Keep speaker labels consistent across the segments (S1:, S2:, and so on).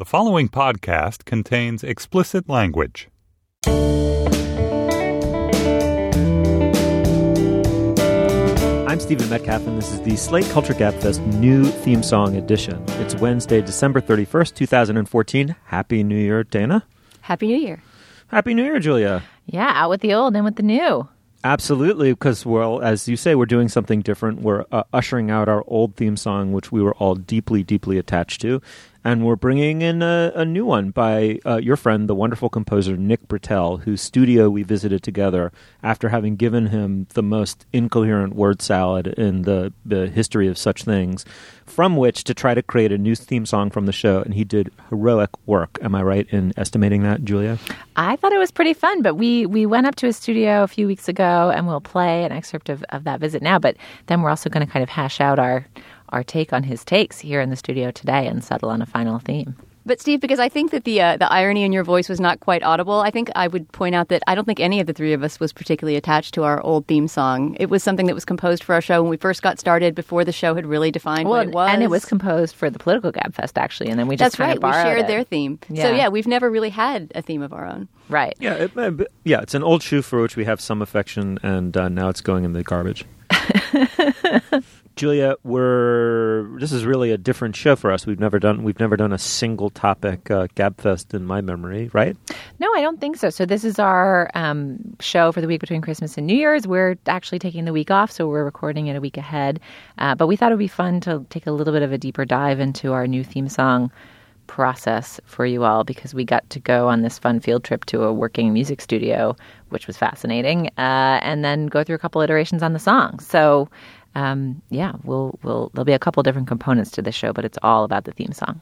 S1: The following podcast contains explicit language.
S2: I'm Stephen Metcalf, and this is the Slate Culture Gabfest new theme song edition. It's Wednesday, December 31st, 2014. Happy New Year, Dana.
S3: Happy New Year.
S2: Happy New Year, Julia.
S3: Yeah, out with the old and with the new.
S2: Absolutely, because, well, as you say, we're doing something different. We're uh, ushering out our old theme song, which we were all deeply, deeply attached to and we're bringing in a, a new one by uh, your friend, the wonderful composer Nick Britell, whose studio we visited together after having given him the most incoherent word salad in the, the history of such things, from which to try to create a new theme song from the show. And he did heroic work. Am I right in estimating that, Julia?
S3: I thought it was pretty fun, but we, we went up to his studio a few weeks ago and we'll play an excerpt of, of that visit now. But then we're also going to kind of hash out our our take on his takes here in the studio today and settle on a final theme.
S4: But Steve, because I think that the uh, the irony in your voice was not quite audible, I think I would point out that I don't think any of the three of us was particularly attached to our old theme song. It was something that was composed for our show when we first got started, before the show had really defined
S3: well,
S4: what it was.
S3: And it was composed for the Political Gabfest, actually, and then we just
S4: That's right.
S3: We
S4: shared
S3: it.
S4: their theme.
S3: Yeah.
S4: So yeah, we've never really had a theme of our own.
S3: Right.
S2: Yeah, it, uh, yeah. It's an old shoe for which we have some affection, and uh, now it's going in the garbage. Julia, we're this is really a different show for us. We've never done we've never done a single topic uh, Gabfest in my memory, right?
S3: No, I don't think so. So this is our um, show for the week between Christmas and New Year's. We're actually taking the week off, so we're recording it a week ahead. Uh, but we thought it would be fun to take a little bit of a deeper dive into our new theme song process for you all because we got to go on this fun field trip to a working music studio, which was fascinating, uh, and then go through a couple iterations on the song. So um, yeah, we'll we'll there'll be a couple different components to the show, but it's all about the theme song.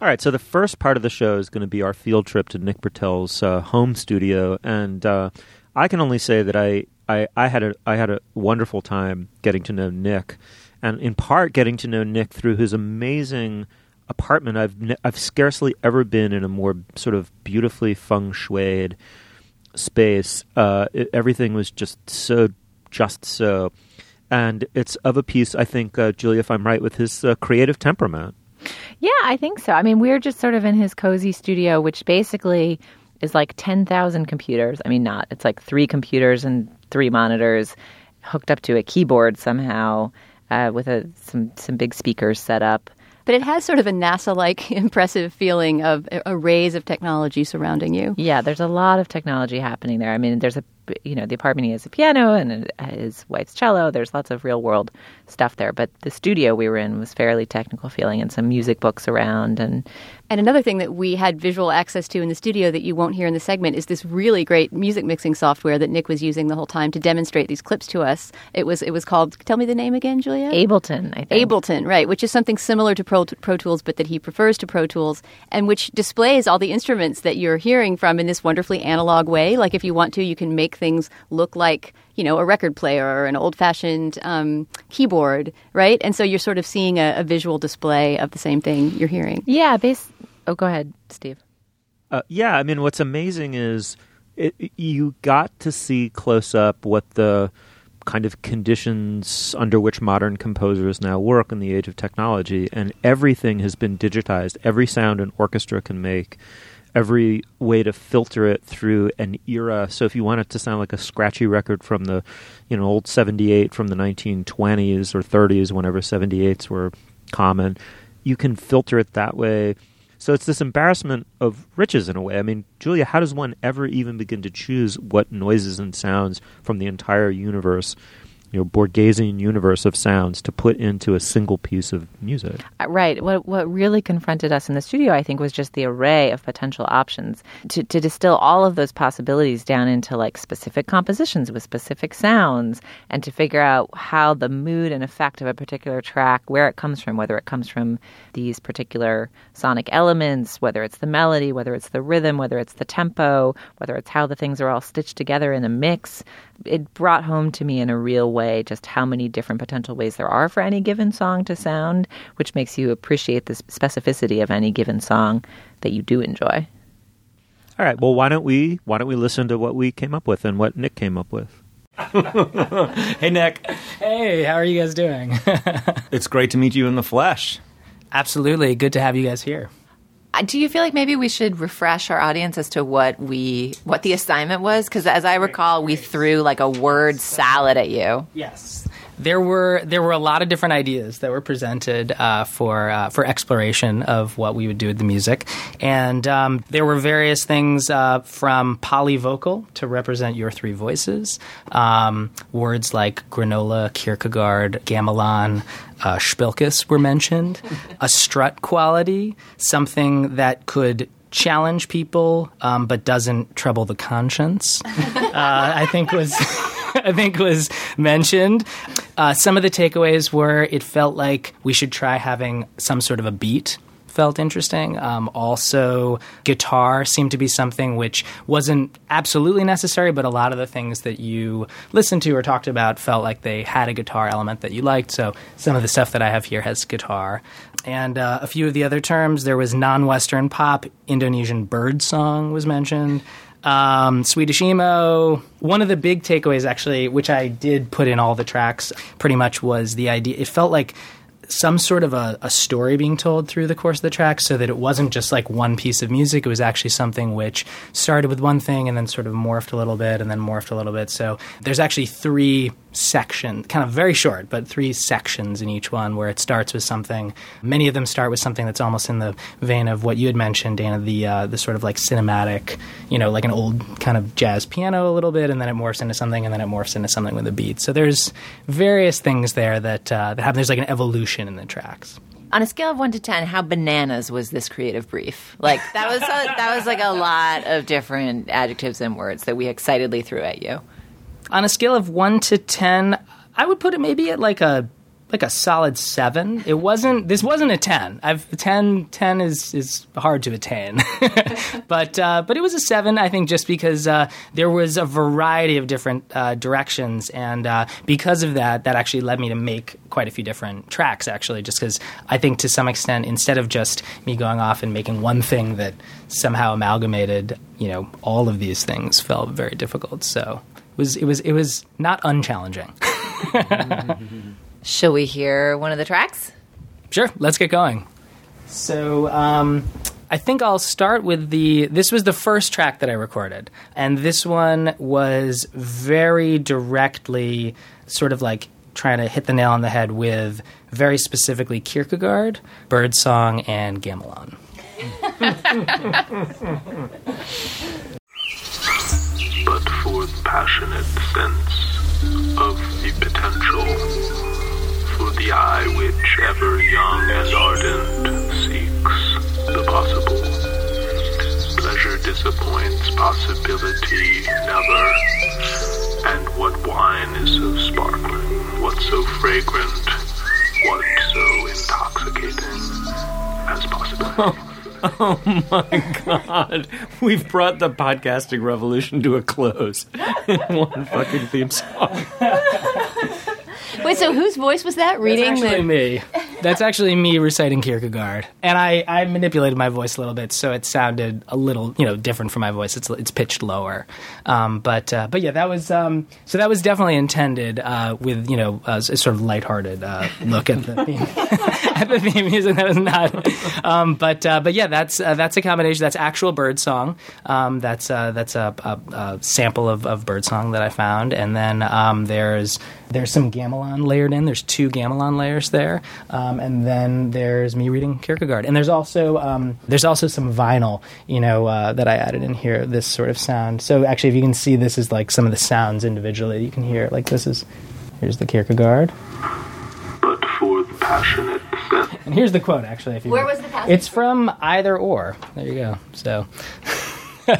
S2: All right, so the first part of the show is going to be our field trip to Nick Britell's uh, home studio, and uh, I can only say that I, I, I had a I had a wonderful time getting to know Nick, and in part getting to know Nick through his amazing apartment. I've ne- I've scarcely ever been in a more sort of beautifully feng shuied space. Uh, it, everything was just so just so and it's of a piece, I think, uh, Julia, if I'm right, with his uh, creative temperament.
S3: Yeah, I think so. I mean, we're just sort of in his cozy studio, which basically is like 10,000 computers. I mean, not. It's like three computers and three monitors hooked up to a keyboard somehow uh, with a, some, some big speakers set up.
S4: But it has sort of a NASA like impressive feeling of arrays of technology surrounding you.
S3: Yeah, there's a lot of technology happening there. I mean, there's a you know, the apartment he has a piano and his wife's cello. There's lots of real world stuff there. But the studio we were in was fairly technical feeling and some music books around and
S4: and another thing that we had visual access to in the studio that you won't hear in the segment is this really great music mixing software that Nick was using the whole time to demonstrate these clips to us. It was it was called tell me the name again, Julia?
S3: Ableton, I think.
S4: Ableton, right, which is something similar to Pro, Pro Tools but that he prefers to Pro Tools and which displays all the instruments that you're hearing from in this wonderfully analog way. Like if you want to, you can make things look like you know, a record player or an old fashioned um, keyboard, right? And so you're sort of seeing a, a, visual display of the same thing you're hearing.
S3: Yeah. Base. Oh, go ahead, Steve.
S2: Uh, yeah. I mean, what's amazing is it, you got to see close up what the kind of conditions under which modern composers now work in the age of technology, and everything has been digitized. Every sound an orchestra can make every way to filter it through an era. So if you want it to sound like a scratchy record from the, you know, old 78 from the 1920s or 30s, whenever 78s were common, you can filter it that way. So it's this embarrassment of riches in a way. I mean, Julia, how does one ever even begin to choose what noises and sounds from the entire universe you know Borgesian universe of sounds to put into a single piece of music.
S3: Uh, right. What what really confronted us in the studio, I think, was just the array of potential options to to distill all of those possibilities down into like specific compositions with specific sounds, and to figure out how the mood and effect of a particular track, where it comes from, whether it comes from these particular sonic elements, whether it's the melody, whether it's the rhythm, whether it's the tempo, whether it's how the things are all stitched together in a mix it brought home to me in a real way just how many different potential ways there are for any given song to sound, which makes you appreciate the specificity of any given song that you do enjoy.
S2: All right. Well, why don't we why don't we listen to what we came up with and what Nick came up with?
S5: hey, Nick.
S6: Hey, how are you guys doing?
S5: it's great to meet you in the flesh.
S6: Absolutely. Good to have you guys here.
S3: Do you feel like maybe we should refresh our audience as to what we what the assignment was? Because as I recall, we threw like a word salad at you.
S6: Yes, there were there were a lot of different ideas that were presented uh, for uh, for exploration of what we would do with the music, and um, there were various things uh, from polyvocal to represent your three voices, um, words like granola, Kierkegaard, gamelan, uh, were mentioned, a strut quality, something that could challenge people um, but doesn't trouble the conscience. Uh, I think was. I think was mentioned. Uh, some of the takeaways were it felt like we should try having some sort of a beat felt interesting. Um, also, guitar seemed to be something which wasn't absolutely necessary, but a lot of the things that you listened to or talked about felt like they had a guitar element that you liked. So some of the stuff that I have here has guitar. And uh, a few of the other terms, there was non Western pop, Indonesian bird song was mentioned. Um, Swedish emo. One of the big takeaways, actually, which I did put in all the tracks, pretty much was the idea. It felt like some sort of a, a, story being told through the course of the track so that it wasn't just like one piece of music. It was actually something which started with one thing and then sort of morphed a little bit and then morphed a little bit. So there's actually three section, kind of very short, but three sections in each one where it starts with something. Many of them start with something that's almost in the vein of what you had mentioned, Dana, the uh, the sort of like cinematic, you know, like an old kind of jazz piano a little bit, and then it morphs into something, and then it morphs into something with a beat. So there's various things there that uh, that happen. There's like an evolution in the tracks
S3: on a scale of one to ten, how bananas was this creative brief? Like that was a, that was like a lot of different adjectives and words that we excitedly threw at you
S6: on a scale of one to ten, I would put it maybe at like a like a solid seven. It wasn't. This wasn't a ten. I've 10, 10 is is hard to attain, but uh, but it was a seven. I think just because uh, there was a variety of different uh, directions, and uh, because of that, that actually led me to make quite a few different tracks. Actually, just because I think to some extent, instead of just me going off and making one thing that somehow amalgamated, you know, all of these things felt very difficult. So was it was it was not unchallenging.
S3: Shall we hear one of the tracks?
S6: Sure, let's get going. So um, I think I'll start with the. This was the first track that I recorded, and this one was very directly sort of like trying to hit the nail on the head with very specifically Kierkegaard, Birdsong, and Gamelan.
S7: passionate sense of the potential, for the eye which ever young and ardent seeks the possible. Pleasure disappoints possibility never. And what wine is so sparkling, what so fragrant, what so intoxicating as possibility?
S5: Oh my god. We've brought the podcasting revolution to a close in one fucking theme song.
S4: Wait, so whose voice was that reading?
S6: That's actually
S4: the-
S6: me. That's actually me reciting Kierkegaard, and I, I manipulated my voice a little bit so it sounded a little you know different from my voice. It's it's pitched lower, um, but uh, but yeah, that was um, so that was definitely intended uh, with you know a sort of lighthearted uh, look at the theme, at the theme music. That was not, um, but uh, but yeah, that's uh, that's a combination. That's actual bird song. Um, that's uh, that's a, a, a sample of, of bird song that I found, and then um, there's There's some gamelan layered in. There's two gamelan layers there, um, and then there's me reading Kierkegaard. And there's also um, there's also some vinyl, you know, uh, that I added in here. This sort of sound. So actually, if you can see, this is like some of the sounds individually. You can hear like this is here's the Kierkegaard.
S7: But for the passionate.
S6: And here's the quote, actually. If you
S4: Where
S6: want.
S4: was the passage
S6: It's from either or. There you go. So.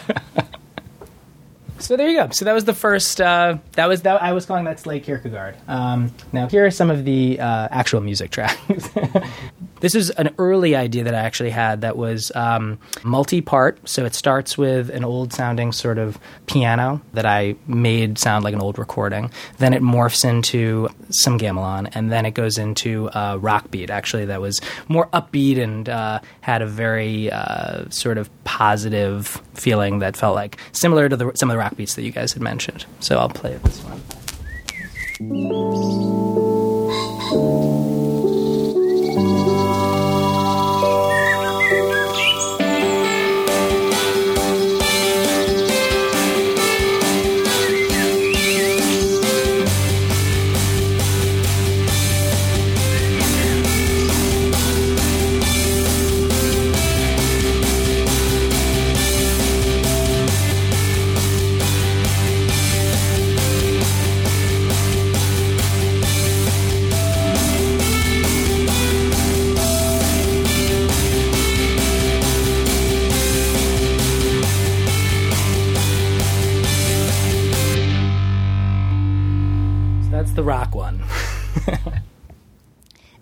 S6: So there you go. So that was the first. Uh, that was that. I was calling that Slate Kierkegaard. Um, now here are some of the uh, actual music tracks. this is an early idea that I actually had that was um, multi-part. So it starts with an old-sounding sort of piano that I made sound like an old recording. Then it morphs into some gamelan, and then it goes into a rock beat. Actually, that was more upbeat and uh, had a very uh, sort of positive feeling that felt like similar to the, some of the rock beats that you guys had mentioned. So I'll play this one.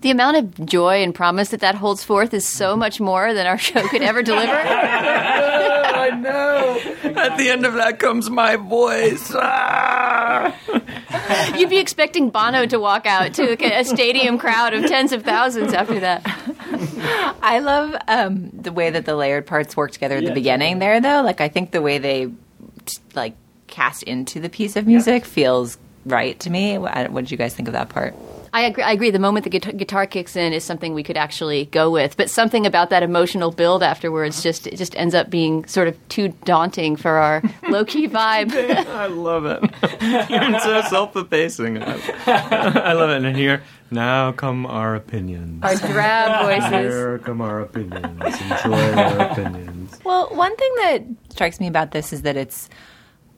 S6: The
S4: amount of joy and promise that that holds forth is so much more than our show could ever deliver.
S5: I know. At the end of that comes my voice. Ah!
S4: You'd be expecting Bono to walk out to a stadium crowd of tens of thousands after that.
S3: I love um, the way that the layered parts work together at the beginning there, though. Like, I think the way they like cast into the piece of music feels right to me. What did you guys think of that part?
S4: I agree. I agree. The moment the guitar, guitar kicks in is something we could actually go with, but something about that emotional build afterwards uh-huh. just it just ends up being sort of too daunting for our low key vibe.
S5: I love it. You're so self-effacing. I, I love it. And here, now come our opinions.
S4: Our drab voices.
S5: Here come our opinions. Enjoy our opinions.
S3: Well, one thing that strikes me about this is that it's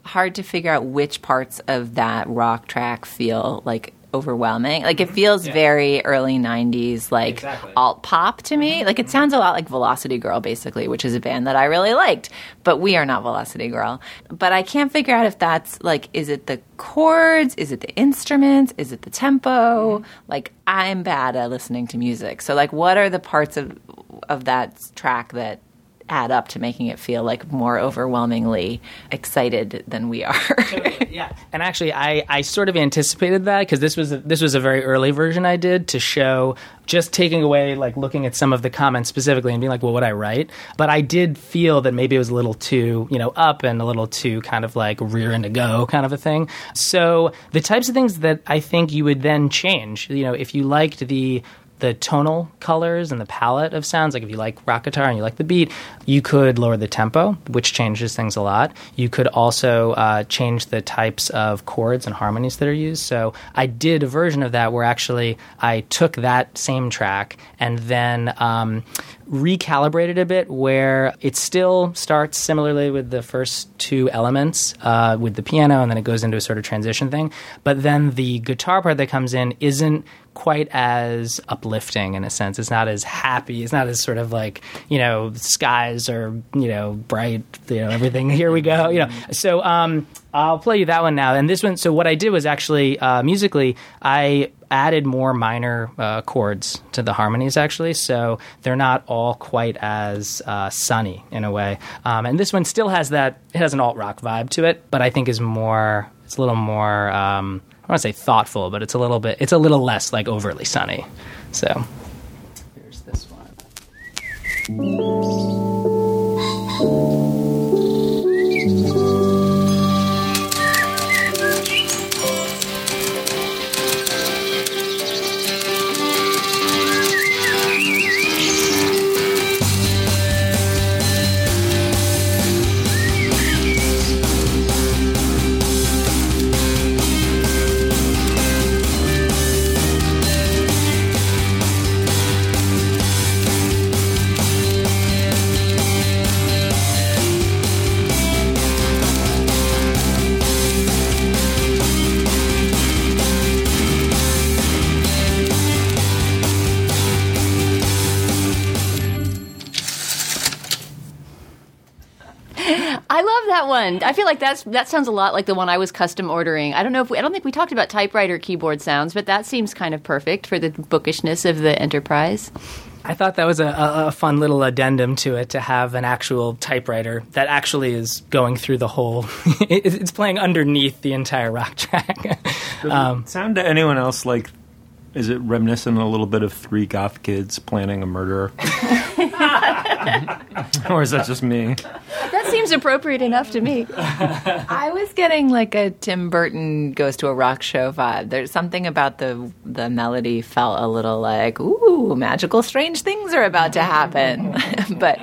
S3: hard to figure out which parts of that rock track feel like overwhelming. Like it mm-hmm. feels very early 90s like
S6: Exactly.
S3: alt pop to me. Mm-hmm. Like it sounds a lot like Velocity Girl basically, which is a band that I really liked, but we are not Velocity Girl. But I can't figure out if that's like is it the chords, is it the instruments, is it the tempo? Mm-hmm. Like I'm bad at listening to music. So like what are the parts of of that track that add up to making it feel like more overwhelmingly excited than we are.
S6: yeah, and actually, I, I sort of anticipated that because this was a, this was a very early version I did to show just taking away like looking at some of the comments specifically and being like, well, what I write. But I did feel that maybe it was a little too you know up and a little too kind of like rear and to go kind of a thing. So the types of things that I think you would then change, you know, if you liked the the tonal colors and the palette of sounds. Like if you like rock guitar and you like the beat, you could lower the tempo, which changes things a lot. You could also uh, change the types of chords and harmonies that are used. So I did a version of that where actually I took that same track and then um, recalibrated a bit where it still starts similarly with the first two elements uh, with the piano and then it goes into a sort of transition thing. But then the guitar part that comes in isn't quite as uplifting in a sense. It's not as happy. It's not as sort of like, you know, skies are, you know, bright, you know, everything. Here we go. You know. So um, I'll play you that one now. And this one, so what I did was actually uh, musically, I added more minor uh, chords to the harmonies actually, so they're not all quite as uh, sunny in a way. Um, and this one still has that. It has an alt rock vibe to it, but I think is more. It's a little more. Um, I want to say thoughtful, but it's a little bit. It's a little less like overly sunny. So here's this one.
S4: Love one. I feel like that's that sounds a lot like the one I was custom ordering. I don't know if we, I don't think we talked about typewriter keyboard sounds, but that seems kind of perfect for the bookishness of the Enterprise.
S6: I thought that was a, a, a fun little addendum to it to have an actual typewriter that actually is going through the whole. it, it's playing underneath the entire rock track.
S5: um, sound to anyone else like? Is it reminiscent a little bit of three goth kids planning a murder? or is that just me?
S4: That seems appropriate enough to me.
S3: I was getting like a Tim Burton goes to a rock show vibe. There's something about the the melody felt a little like, ooh, magical, strange things are about to happen. but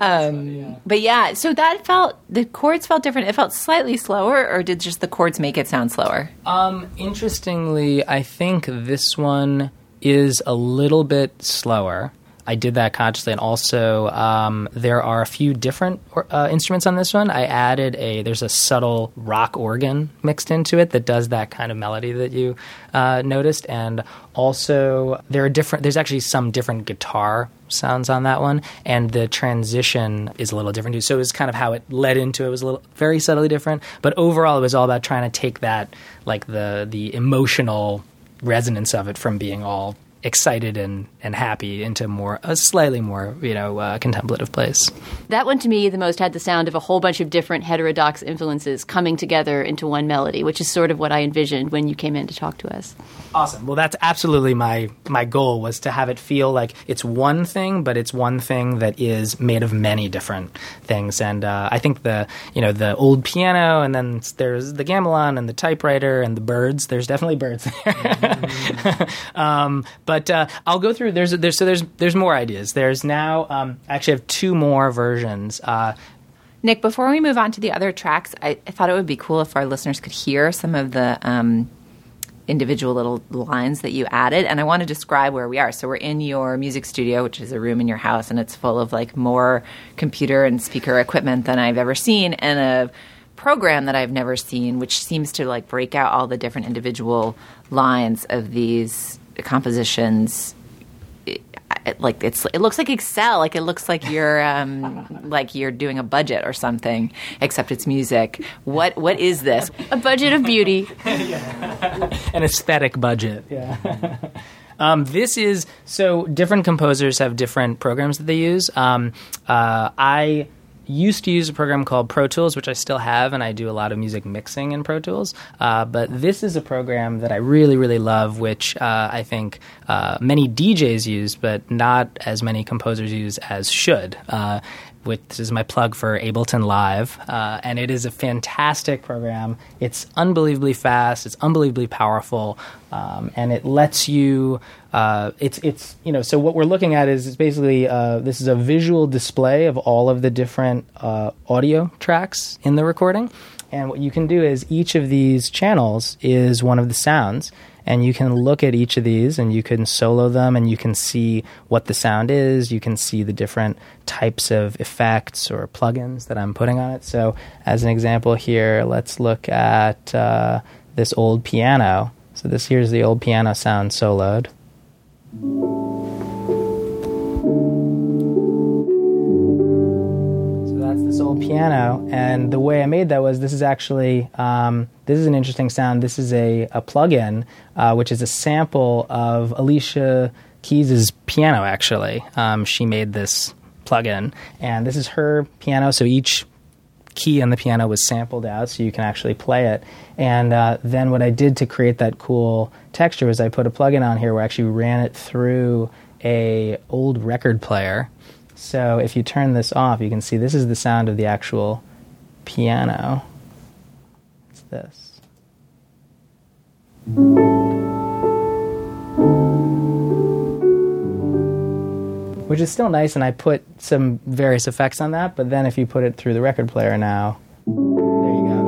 S3: um, but yeah, so that felt the chords felt different. It felt slightly slower, or did just the chords make it sound slower?
S6: Um, interestingly, I think this one is a little bit slower. I did that consciously, and also um, there are a few different uh, instruments on this one. I added a there's a subtle rock organ mixed into it that does that kind of melody that you uh, noticed, and also there are different. There's actually some different guitar sounds on that one, and the transition is a little different too. So it was kind of how it led into it was a little very subtly different, but overall it was all about trying to take that like the the emotional resonance of it from being all excited and, and happy into more a slightly more you know uh, contemplative place.
S4: That one to me the most had the sound of a whole bunch of different heterodox influences coming together into one melody, which is sort of what I envisioned when you came in to talk to us.
S6: Awesome. Well, that's absolutely my my goal was to have it feel like it's one thing, but it's one thing that is made of many different things. And uh, I think the you know the old piano, and then there's the gamelan and the typewriter and the birds. There's definitely birds there. Mm-hmm. um, but uh, I'll go through. There's there's so there's there's more ideas. There's now um, I actually have two more versions. Uh,
S3: Nick, before we move on to the other tracks, I, I, thought it would be cool if our listeners could hear some of the um, individual little lines that you added. And I want to describe where we are. So we're in your music studio, which is a room in your house, and it's full of like more computer and speaker equipment than I've ever seen, and a program that I've never seen, which seems to like break out all the different individual lines of these compositions like it's it looks like Excel, like it looks like you're um, like you're doing a budget or something, except it's music. What what is this?
S4: A budget of beauty,
S6: an aesthetic budget. Yeah. Um, this is so different composers have different programs that they use. Um, uh, I used to use a program called Pro Tools, which I still have, and I do a lot of music mixing in Pro Tools. Uh, but this is a program that I really, really love, which uh, I think uh, many DJs use, but not as many composers use as should. Uh, which this is my plug for Ableton Live, uh, and it is a fantastic program. It's unbelievably fast. It's unbelievably powerful, um, and it lets you. Uh, it's it's you know so what we're looking at is it's basically uh, this is a visual display of all of the different uh, audio tracks in the recording, and what you can do is each of these channels is one of the sounds and you can look at each of these and you can solo them and you can see what the sound is. You can see the different types of effects or plugins that I'm putting on it. So, as an example here, let's look at uh, this old piano. So, this here's the old piano sound soloed. Old piano, and the way I made that was this is actually um, this is an interesting sound. This is a a plugin, uh, which is a sample of Alicia Keys's piano. Actually, um, she made this plugin, and this is her piano. So each key on the piano was sampled out, so you can actually play it. And uh, then what I did to create that cool texture was I put a plugin on here where I actually ran it through a old record player so if you turn this off, you can see this is the sound of the actual piano. It's this. Which is still nice, and I put some various effects on that, but then if you put it through the record player now, there you go,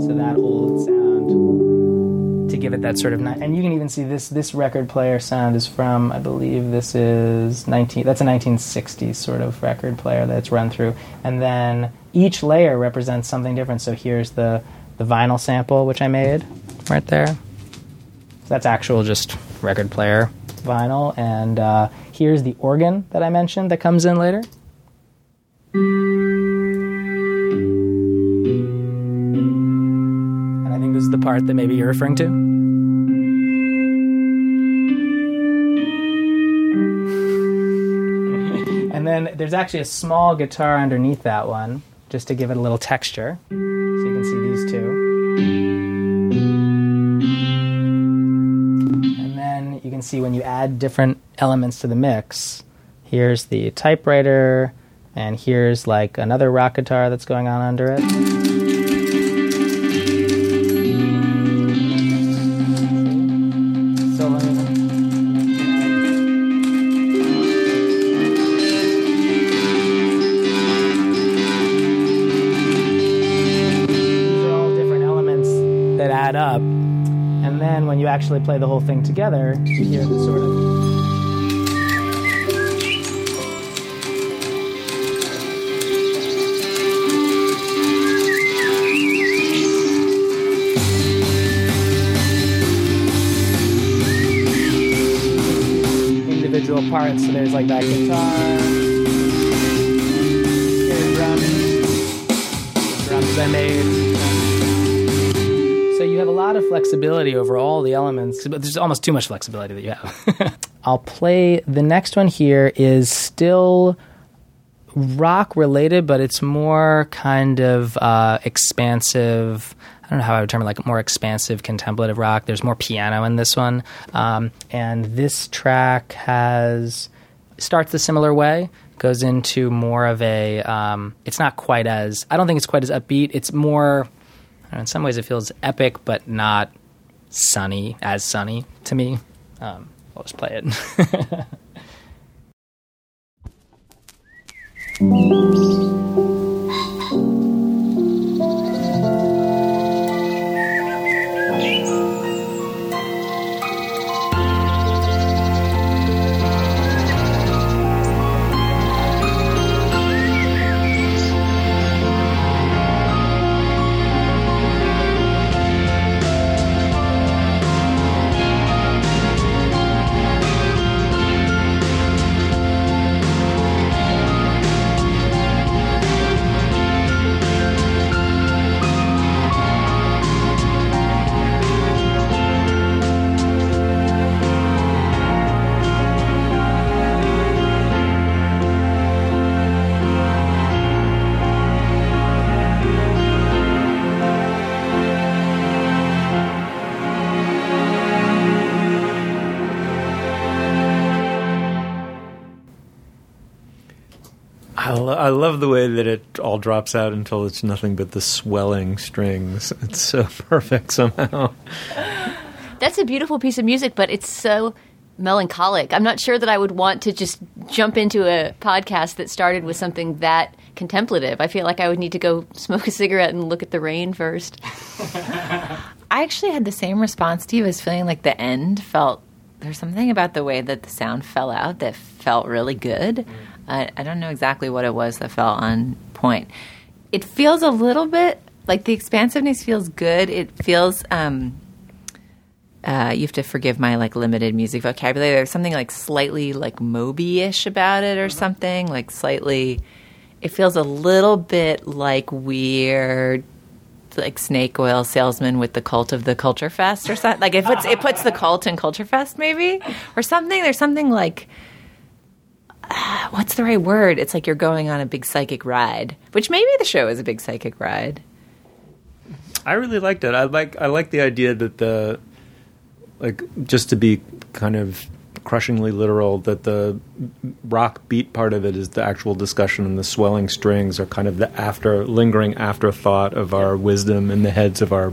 S6: yeah. So that old sound to give it that sort of ni- and you can even see this this record player sound is from I believe this is 19 that's a 1960s sort of record player that's run through. And then each layer represents something different. So here's the the vinyl sample which I made right there. So that's actual just record player vinyl and uh, here's the organ that I mentioned that comes in later And I think this is the part that maybe you're referring to. And then there's actually a small guitar underneath that one, just to give it a little texture. So you can see these two. See when you add different elements to the mix, here's the typewriter, and here's like another rock guitar that's going on under it. Actually play the whole thing together, you hear the sort of. individual parts. So there's like that guitar, drums, drums I made. You have a lot of flexibility over all the elements, but there's almost too much flexibility that you have. I'll play the next one here is still rock related, but it's more kind of uh, expansive. I don't know how I would term it, like more expansive contemplative rock. There's more piano in this one, um, and this track has starts a similar way. Goes into more of a. Um, it's not quite as. I don't think it's quite as upbeat. It's more. In some ways, it feels epic, but not sunny as sunny to me. Um, I'll just play it.
S5: lo- I love the way that it all drops out until it's nothing but the swelling strings. It's so perfect somehow.
S4: That's a beautiful piece of music, but it's so melancholic. I'm not sure that I would want to just jump into a podcast that started with something that contemplative. I feel like I would need to go smoke a cigarette and look at the rain first.
S3: I actually had the same response, Steve. I was feeling like the end felt there's something about the way that the sound fell out that felt really good. Mm. I, I don't know exactly what it was that felt on point. It feels a little bit like the expansiveness feels good. It feels um, uh, you have to forgive my like limited music vocabulary. There's something like slightly like Moby-ish about it, or something like slightly. It feels a little bit like we're like snake oil salesman with the cult of the culture fest or something. Like it puts it puts the cult in culture fest maybe or something. There's something like uh, what's the right word? It's like you're going on a big psychic ride, which maybe the show is a big psychic ride.
S5: I really liked it. I like I like the idea that the like just to be kind of crushingly literal that the rock beat part of it is the actual discussion and the swelling strings are kind of the after lingering afterthought of our wisdom in the heads of our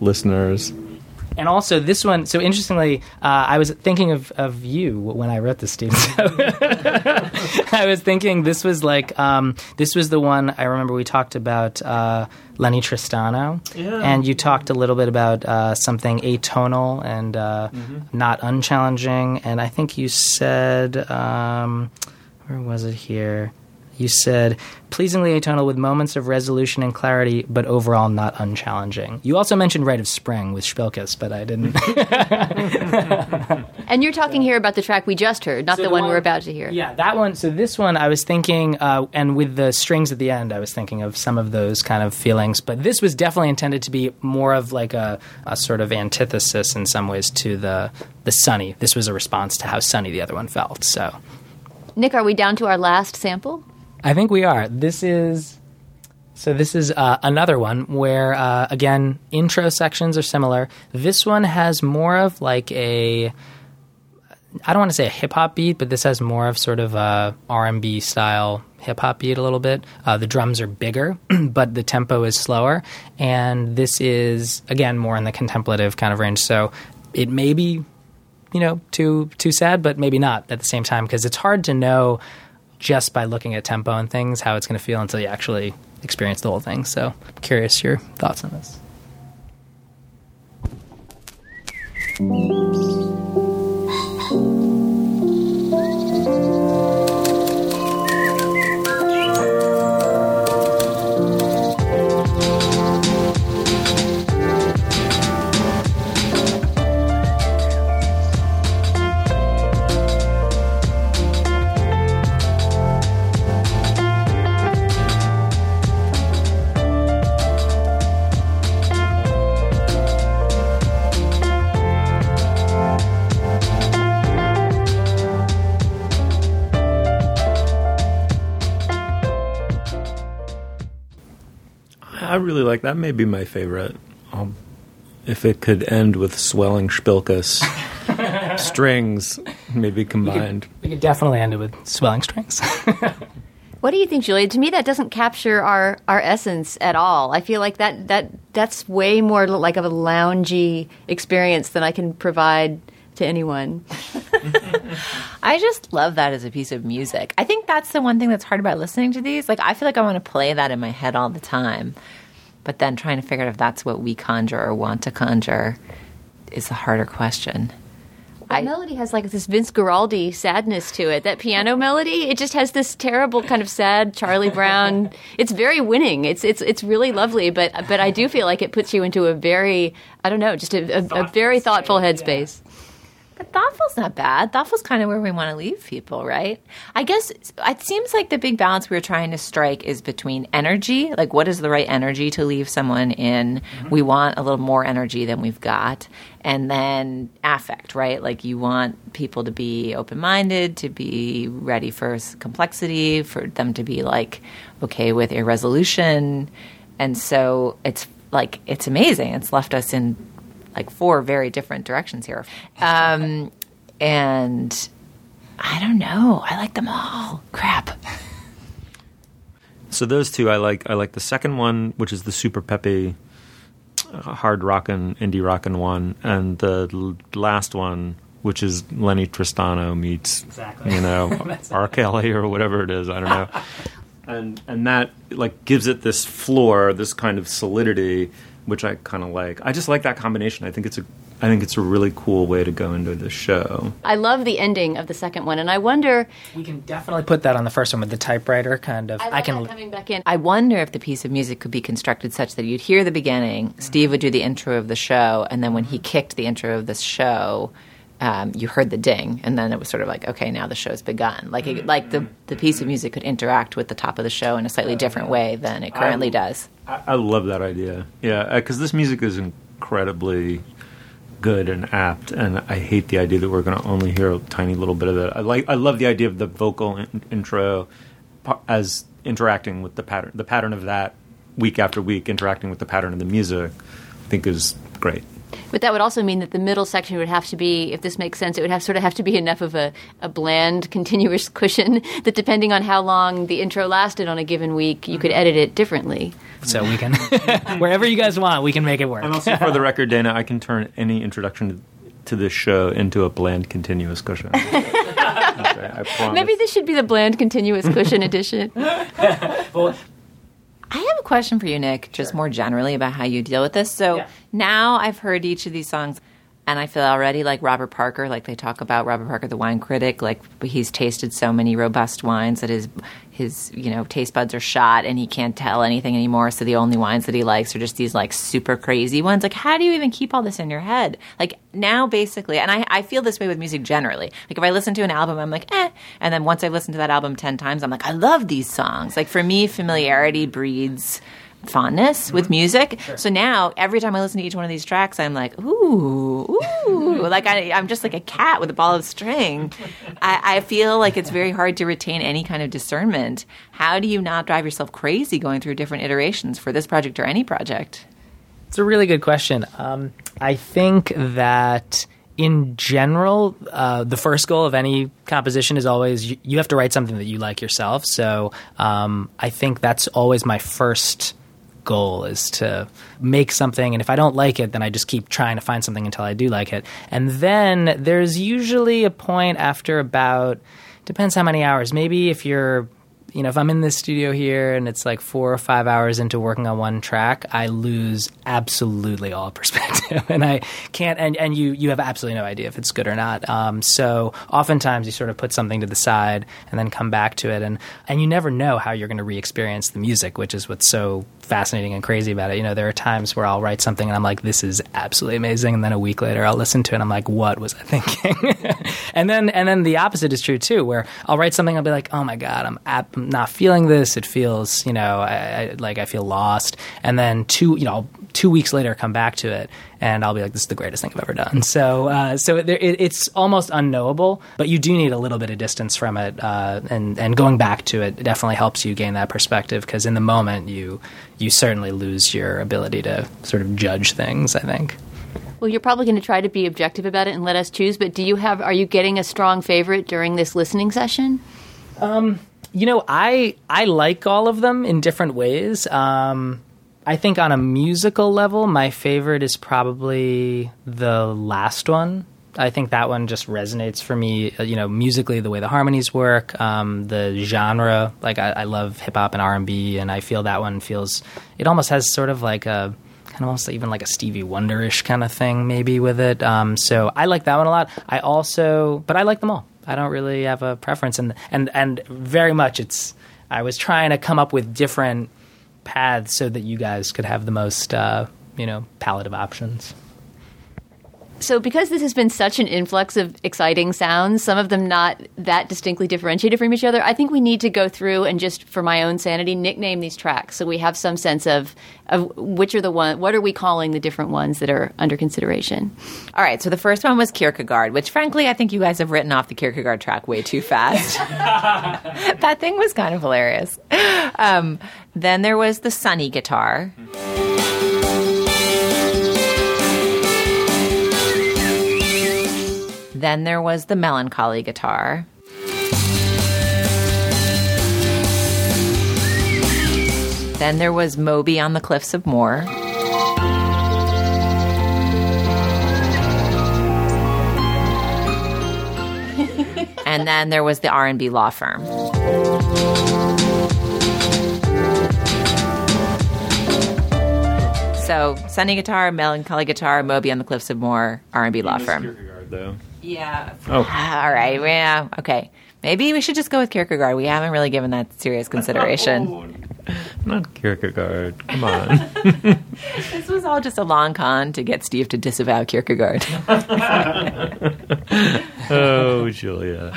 S5: listeners.
S6: And also this one. So interestingly, uh, I was thinking of, of you when I wrote this, Steve. So I was thinking this was like um, this was the one I remember we talked about uh, Lennie Tristano,
S5: Yeah.
S6: and you talked a little bit about uh, something atonal and uh, not unchallenging. And I think you said um, where was it here? You said pleasingly atonal with moments of resolution and clarity, but overall not unchallenging. You also mentioned Rite of Spring with Spilkis, but I didn't.
S4: And you're talking here about the track we just heard, not
S6: So
S4: the,
S6: the
S4: one,
S6: one-
S4: we're about to hear.
S6: Yeah, that one. So this one, I was thinking, uh, and with the strings at the end, I was thinking of some of those kind of feelings. But this was definitely intended to be more of like a, a sort of antithesis in some ways to the the sunny. This was a response to how sunny the other one felt. So
S4: Nick, are we down to our last sample?
S6: I think we are. This is. So this is uh, another one where uh, again intro sections are similar. This one has more of like a I don't want to say a hip hop beat, but this has more of sort of a R and B style hip hop beat a little bit. Uh, the drums are bigger, but the tempo is slower, and this is again more in the contemplative kind of range. So it may be, you know, too too sad, but maybe not at the same time because it's hard to know just by looking at tempo and things how it's going to feel until you actually experience the whole thing. So curious your thoughts on this.
S2: I really like that. May be my favorite. Um, if it could end with swelling spilkus strings, maybe combined.
S6: We could definitely end it with swelling strings.
S4: What do you think, Julia? To me, that doesn't capture our, our essence at all. I feel like that, that that's way more like of a loungy experience than I can provide to anyone.
S3: I just love that as a piece of music. I think that's the one thing that's hard about listening to these. Like, I feel like I want to play that in my head all the time, but then trying to figure out if that's what we conjure or want to conjure is the harder question.
S4: That melody has like this Vince Guaraldi sadness to it. That piano melody, it just has this terrible kind of sad Charlie Brown. it's very winning. It's it's it's really lovely, but but I do feel like it puts you into a very I don't know, just a, a, a very thoughtful headspace.
S3: But thoughtful's not bad. Thoughtful's kind of where we want to leave people, right? I guess it seems like the big balance we are trying to strike is between energy, like what is the right energy to leave someone in. Mm-hmm. We want a little more energy than we've got. And then affect, right? Like you want people to be open minded, to be ready for complexity, for them to be like okay with irresolution. And so it's like, it's amazing. It's left us in like four very different directions here. Um, and I don't know. I like them all. Crap.
S2: So those two, I like. I like the second one, which is the super peppy, uh, hard rockin', indie rockin' one, and the l- last one, which is Lennie Tristano meets,
S6: Exactly.
S2: you know, R. Kelly or whatever it is. I don't know. And and that like gives it this floor, this kind of solidity, which I kind of like. I just like that combination. I think it's a, I think it's a really cool way to go into the show.
S4: I love the ending of the second one, and I wonder.
S6: we can definitely put that on the first one with the typewriter kind of.
S4: I,
S6: I, can.
S4: that coming back in.
S3: I wonder if the piece of music could be constructed such that you'd hear the beginning, Steve would do the intro of the show, and then when he kicked the intro of the show, um, you heard the ding, and then it was sort of like, okay, now the show's begun. Like, it, like the the piece of music could interact with the top of the show in a slightly different way than it currently does.
S2: I, I love that idea. Yeah, because this music is incredibly good and apt, and I hate the idea that we're going to only hear a tiny little bit of it. I like. I love the idea of the vocal in- intro as interacting with the pattern. The pattern of that week after week, interacting with the pattern of the music, I think is great.
S4: But that would also mean that the middle section would have to be, if this makes sense, it would have sort of have to be enough of a, a bland, continuous cushion that depending on how long the intro lasted on a given week, you could mm-hmm. edit it differently.
S6: So we can, wherever you guys want, we can make it work.
S2: And also, for the record, Dana, I can turn any introduction to this show into a bland, continuous cushion. Okay, I.
S4: Maybe this should be the bland, continuous cushion edition.
S3: I have a question for you, Nick, just more generally about how you deal with this. So
S6: Yeah.
S3: Now I've heard each of these songs, and I feel already like Robert Parker, like they talk about Robert Parker, the wine critic, like he's tasted so many robust wines that his his you know taste buds are shot and he can't tell anything anymore. So the only wines that he likes are just these like super crazy ones. Like how do you even keep all this in your head? Like now, basically, and I I feel this way with music generally. Like if I listen to an album, I'm like eh, and then once I listen to that album ten times, I'm like I love these songs. Like for me, familiarity breeds fondness with music. So now every time I listen to each one of these tracks, I'm like, ooh, ooh, like I, I'm just like a cat with a ball of string. I, I feel like it's very hard to retain any kind of discernment. How do you not drive yourself crazy going through different iterations for this project or any project?
S6: It's a really good question. Um, I think that in general, uh, the first goal of any composition is always you, you, have to write something that you like yourself. So um, I think that's always my first goal is to make something and if I don't like it then I just keep trying to find something until I do like it. And then there's usually a point after about depends how many hours. Maybe if you're you know, if I'm in this studio here and it's like four or five hours into working on one track, I lose absolutely all perspective, and I can't. And, and you you have absolutely no idea if it's good or not. Um, so oftentimes you sort of put something to the side and then come back to it, and and you never know how you're going to re-experience the music, which is what's so fascinating and crazy about it. You know, there are times where I'll write something and I'm like, this is absolutely amazing, and then a week later I'll listen to it and I'm like, what was I thinking? and then and then the opposite is true too, where I'll write something I'll be like, oh my god, I'm, ap- I'm not feeling this. It feels, you know, I, I, like I feel lost. And then two, you know, two weeks later, come back to it and I'll be like, this is the greatest thing I've ever done. So, uh, so it, it, it's almost unknowable, but you do need a little bit of distance from it, uh, and and going back to it definitely helps you gain that perspective because in the moment you you certainly lose your ability to sort of judge things. I think.
S4: Well, you're probably going to try to be objective about it and let us choose. But do you have? Are you getting a strong favorite during this listening session?
S6: Um, you know, I I like all of them in different ways. Um, I think on a musical level, my favorite is probably the last one. I think that one just resonates for me. Uh, you know, musically, the way the harmonies work, um, the genre. Like I, I love hip hop and R and B, and I feel that one feels. It almost has sort of like a kind of almost even like a Stevie Wonderish kind of thing, maybe with it. Um, so I like that one a lot. I also, but I like them all. I don't really have a preference, and and and very much it's. I was trying to come up with different paths so that you guys could have the most, uh, you know, palette of options.
S4: So, because this has been such an influx of exciting sounds, some of them not that distinctly differentiated from each other, I think we need to go through and just, for my own sanity, nickname these tracks so we have some sense of, of which are the one, what are we calling the different ones that are under consideration.
S3: All right, so the first one was Kierkegaard, which frankly I think you guys have written off the Kierkegaard track way too fast. that thing was kind of hilarious. Um, then there was the Sunny guitar. Then there was the melancholy guitar. Then there was Moby on the Cliffs of Moher. and then there was the R&B law firm. So, Sunny guitar, melancholy guitar, Moby on the Cliffs of Moher, R&B law firm.
S5: Kierkegaard, though.
S3: Yeah.
S5: Oh.
S3: All right. Yeah. Okay. Maybe we should just go with Kierkegaard. We haven't really given that serious consideration. Oh.
S5: Not Kierkegaard. Come on.
S3: this was all just a long con to get Steve to disavow Kierkegaard.
S5: oh, Julia.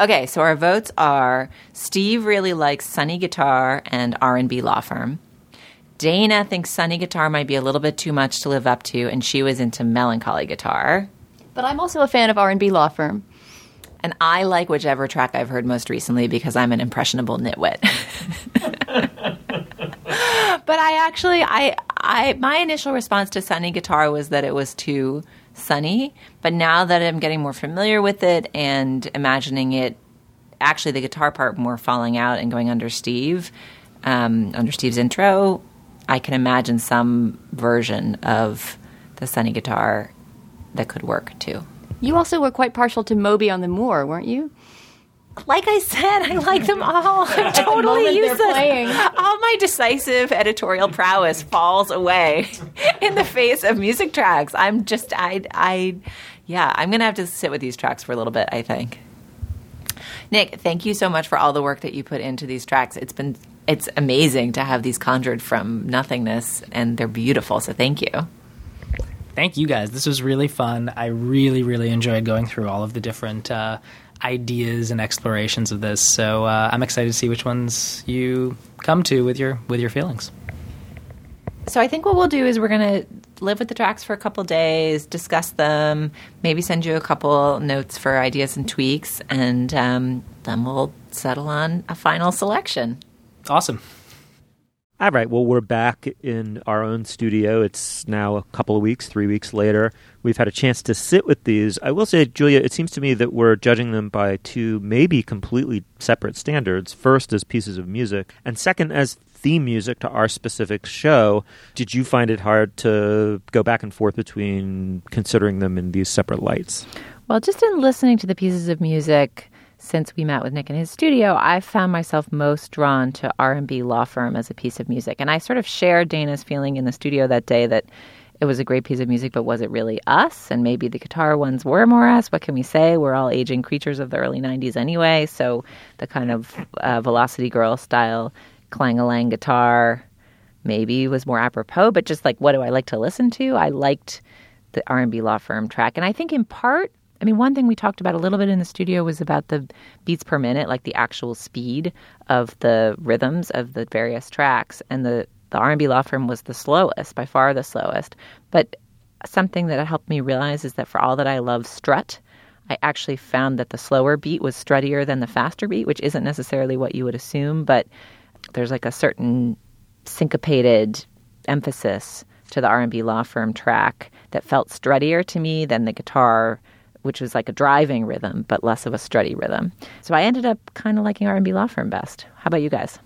S3: okay, so our votes are Steve really likes Sunny Guitar and R&B Law Firm. Dana thinks Sunny Guitar might be a little bit too much to live up to, and she was into Melancholy Guitar.
S4: But I'm also a fan of R&B Law Firm.
S3: And I like whichever track I've heard most recently because I'm an impressionable nitwit. but I actually, I, I, my initial response to Sunny Guitar was that it was too sunny. But now that I'm getting more familiar with it and imagining it, actually the guitar part more falling out and going under Steve, um, under Steve's intro, I can imagine some version of the Sunny Guitar that could work too.
S4: You also were quite partial to Moby on the Moor, weren't you?
S3: like I said, I like them all. I'm totally
S4: they're
S3: useless. All my decisive editorial prowess falls away in the face of music tracks. I'm just, I, I, yeah, I'm gonna have to sit with these tracks for a little bit. I think. Nick, thank you so much for all the work that you put into these tracks. It's been, it's amazing to have these conjured from nothingness, and they're beautiful. So thank you.
S6: Thank you guys. This was really fun. I really, really enjoyed going through all of the different uh, ideas and explorations of this. So uh, I'm excited to see which ones you come to with your with your feelings.
S3: So I think what we'll do is we're going to live with the tracks for a couple days, discuss them, maybe send you a couple notes for ideas and tweaks, and um, then we'll settle on a final selection.
S6: Awesome.
S2: All right. Well, we're back in our own studio. It's now a couple of weeks, three weeks later. We've had a chance to sit with these. I will say, Julia, it seems to me that we're judging them by two maybe completely separate standards. First, as pieces of music, and second, as theme music to our specific show. Did you find it hard to go back and forth between considering them in these separate lights?
S3: Well, just in listening to the pieces of music since we met with Nick in his studio, I found myself most drawn to R&B Law Firm as a piece of music. And I sort of shared Dana's feeling in the studio that day that it was a great piece of music, but was it really us? And maybe the guitar ones were more us. What can we say? We're all aging creatures of the early 90s anyway. So the kind of uh, Velocity Girl style clang a lang guitar maybe was more apropos, but just like what do I like to listen to? I liked the R&B Law Firm track. And I think in part I mean, one thing we talked about a little bit in the studio was about the beats per minute, like the actual speed of the rhythms of the various tracks, and the the R&B law firm was the slowest, by far the slowest. But something that helped me realize is that for all that I love strut, I actually found that the slower beat was struttier than the faster beat, which isn't necessarily what you would assume, but there's like a certain syncopated emphasis to the R&B law firm track that felt struttier to me than the guitar which was like a driving rhythm but less of a strutty rhythm. So I ended up kind of liking R&B Law Firm best. How about you guys?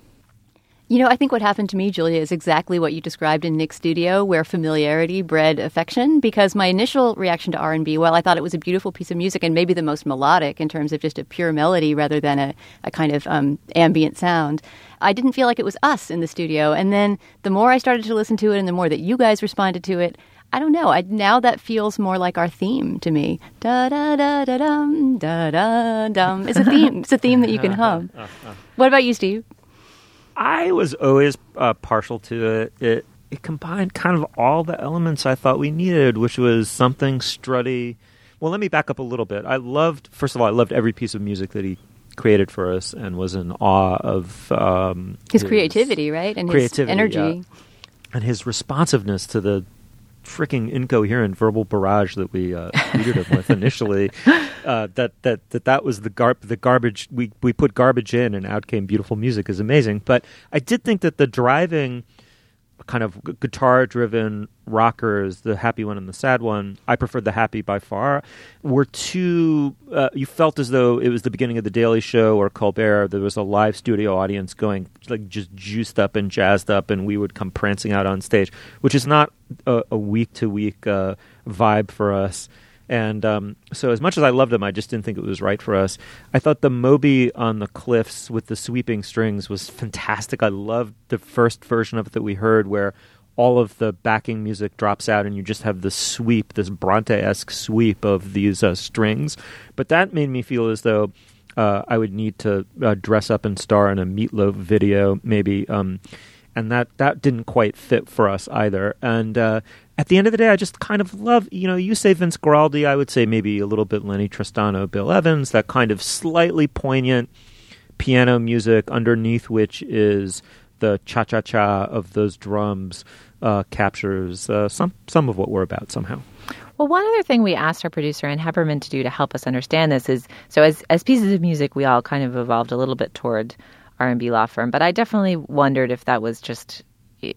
S4: You know, I think what happened to me, Julia, is exactly what you described in Nick's studio, where familiarity bred affection. Because my initial reaction to R and B, well, I thought it was a beautiful piece of music and maybe the most melodic in terms of just a pure melody rather than a, a kind of um, ambient sound, I didn't feel like it was us in the studio. And then the more I started to listen to it, and the more that you guys responded to it, I don't know. I, now that feels more like our theme to me. Da da da da dum da da dum. It's a theme. It's a theme that you can hum. What about you, Steve?
S2: I was always uh, partial to it. it. It combined kind of all the elements I thought we needed, which was something strutty. Well, let me back up a little bit. I loved, first of all, I loved every piece of music that he created for us, and was in awe of um,
S4: his, his, creativity, right, and
S2: creativity,
S4: his energy,
S2: yeah. and his responsiveness to the freaking incoherent verbal barrage that we uh, treated him with initially. Uh, that that that that was the gar- the garbage we we put garbage in, and out came beautiful music is amazing. But I did think that the driving kind of guitar driven rockers, the happy one and the sad one. I preferred the happy by far. Were too. Uh, you felt as though it was the beginning of the Daily Show or Colbert. There was a live studio audience going like just juiced up and jazzed up, and we would come prancing out on stage, which is not a week to week vibe for us. And um, so, as much as I loved them, I just didn't think it was right for us. I thought the Moby on the cliffs with the sweeping strings was fantastic. I loved the first version of it that we heard, where all of the backing music drops out and you just have the sweep, this Bronte esque sweep of these uh, strings. But that made me feel as though uh, I would need to uh, dress up and star in a Meatloaf video, maybe. Um, and that that didn't quite fit for us either. And uh, at the end of the day, I just kind of love, you know, you say Vince Guaraldi, I would say maybe a little bit Lennie Tristano, Bill Evans, that kind of slightly poignant piano music underneath which is the cha cha cha of those drums uh, captures uh, some some of what we're about somehow.
S3: Well, one other thing we asked our producer Ann Heppermann to do to help us understand this is so as as pieces of music, we all kind of evolved a little bit toward R&B law firm, but I definitely wondered if that was just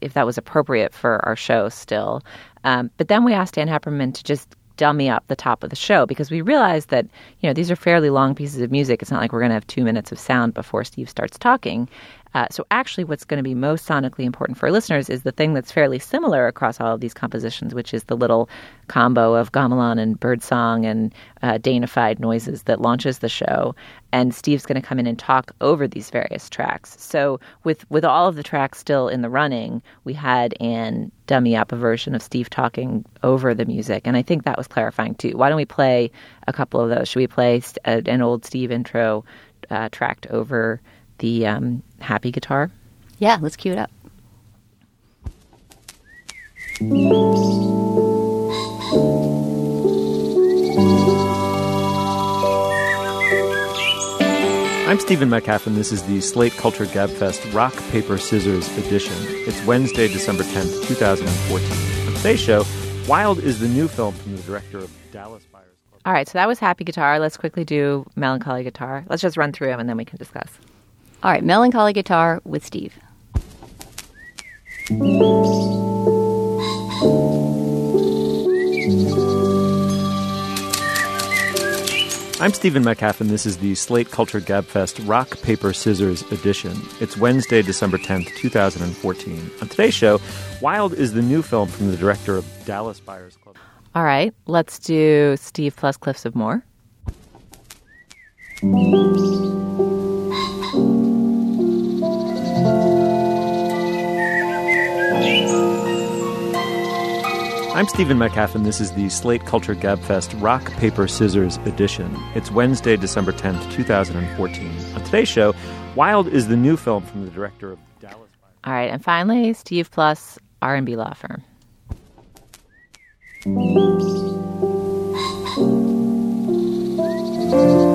S3: if that was appropriate for our show still. Um, but then we asked Ann Heppermann to just dummy up the top of the show because we realized that you know these are fairly long pieces of music. It's not like we're going to have two minutes of sound before Steve starts talking. Uh, so, actually, what's going to be most sonically important for listeners is the thing that's fairly similar across all of these compositions, which is the little combo of gamelan and birdsong and uh, Danified noises that launches the show. And Steve's going to come in and talk over these various tracks. So, with with all of the tracks still in the running, we had an dummy up a version of Steve talking over the music, and I think that was clarifying too. Why don't we play a couple of those? Should we play st- an old Steve intro uh, tracked over? The um, happy guitar?
S4: Yeah, let's cue it up.
S2: I'm Stephen Metcalf, and this is the Slate Culture Gabfest Rock, Paper, Scissors edition. It's Wednesday, December 10th, 2014. On today's show, Wild is the new film from the director of Dallas Buyers Club.
S3: All right, so that was Happy Guitar. Let's quickly do Melancholy Guitar. Let's just run through them and then we can discuss.
S4: All right, melancholy guitar with Steve.
S2: I'm Stephen Metcalf, and this is the Slate Culture Gabfest Rock, Paper, Scissors edition. It's Wednesday, December 10th, 2014. On today's show, Wild is the new film from the director of Dallas Buyers Club.
S3: All right, let's do Steve plus Cliffs of Moher.
S2: I'm Stephen Metcalf, and this is the Slate Culture Gabfest Rock, Paper, Scissors edition. It's Wednesday, December 10th, 2014. On today's show, Wild is the new film from the director of Dallas.
S3: All right, and finally, Steve plus R&B law firm.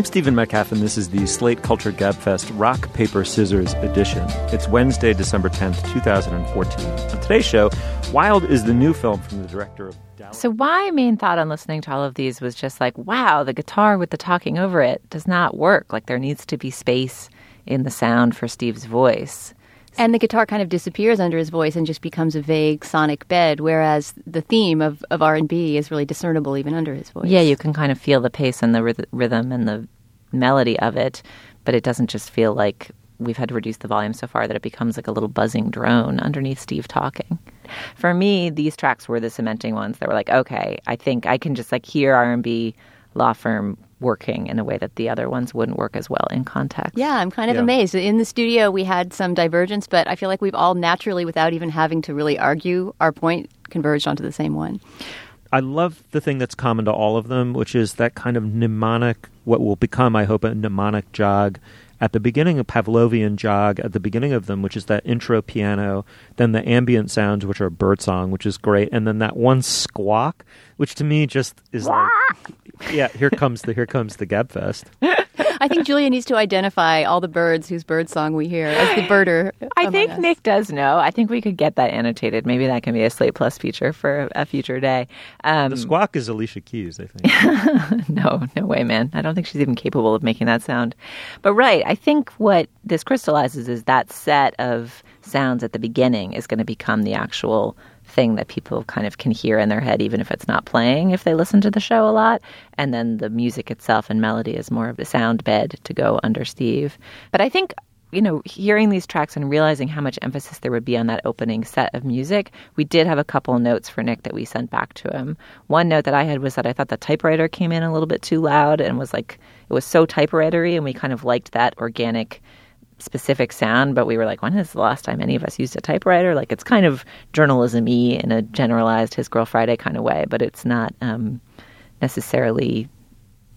S2: I'm Stephen Metcalf, and this is the Slate Culture Gabfest Rock, Paper, Scissors edition. It's Wednesday, December 10th, 2014. On today's show, Wild is the new film from the director of Dallas.
S3: So, my main thought on listening to all of these was just like, wow, the guitar with the talking over it does not work. Like, there needs to be space in the sound for Steve's voice.
S4: And the guitar kind of disappears under his voice and just becomes a vague sonic bed, whereas the theme of, of R&B is really discernible even under his voice.
S3: Yeah, you can kind of feel the pace and the rhythm and the melody of it, but it doesn't just feel like we've had to reduce the volume so far that it becomes like a little buzzing drone underneath Steve talking. For me, these tracks were the cementing ones that were like, okay, I think I can just like hear R&B law firm working in a way that the other ones wouldn't work as well in context.
S4: Yeah, I'm kind of
S2: Yeah.
S4: amazed. In the studio, we had some divergence, but I feel like we've all naturally, without even having to really argue our point, converged onto the same one.
S2: I love the thing that's common to all of them, which is that kind of mnemonic, what will become, I hope, a mnemonic jog at the beginning, a Pavlovian jog at the beginning of them, which is that intro piano, then the ambient sounds, which are birdsong, which is great, and then that one squawk, which to me just is like, yeah, here comes the here comes the Gabfest.
S4: I think Julia needs to identify all the birds whose bird song we hear as the birder.
S3: I think
S4: us.
S3: Nick does know. I think we could get that annotated. Maybe that can be a Slate Plus feature for a future day. Um,
S2: The squawk is Alicia Keys, I think.
S3: no, no way, man. I don't think she's even capable of making that sound. But right, I think what this crystallizes is that set of sounds at the beginning is going to become the actual thing that people kind of can hear in their head, even if it's not playing, if they listen to the show a lot. And then the music itself and melody is more of the sound bed to go under Steve. But I think you know, hearing these tracks and realizing how much emphasis there would be on that opening set of music, we did have a couple notes for Nick that we sent back to him. One note that I had was that I thought the typewriter came in a little bit too loud and was like, it was so typewritery, and we kind of liked that organic, specific sound. But we were like, when is the last time any of us used a typewriter? Like, it's kind of journalism y in a generalized His Girl Friday kind of way, but it's not um, necessarily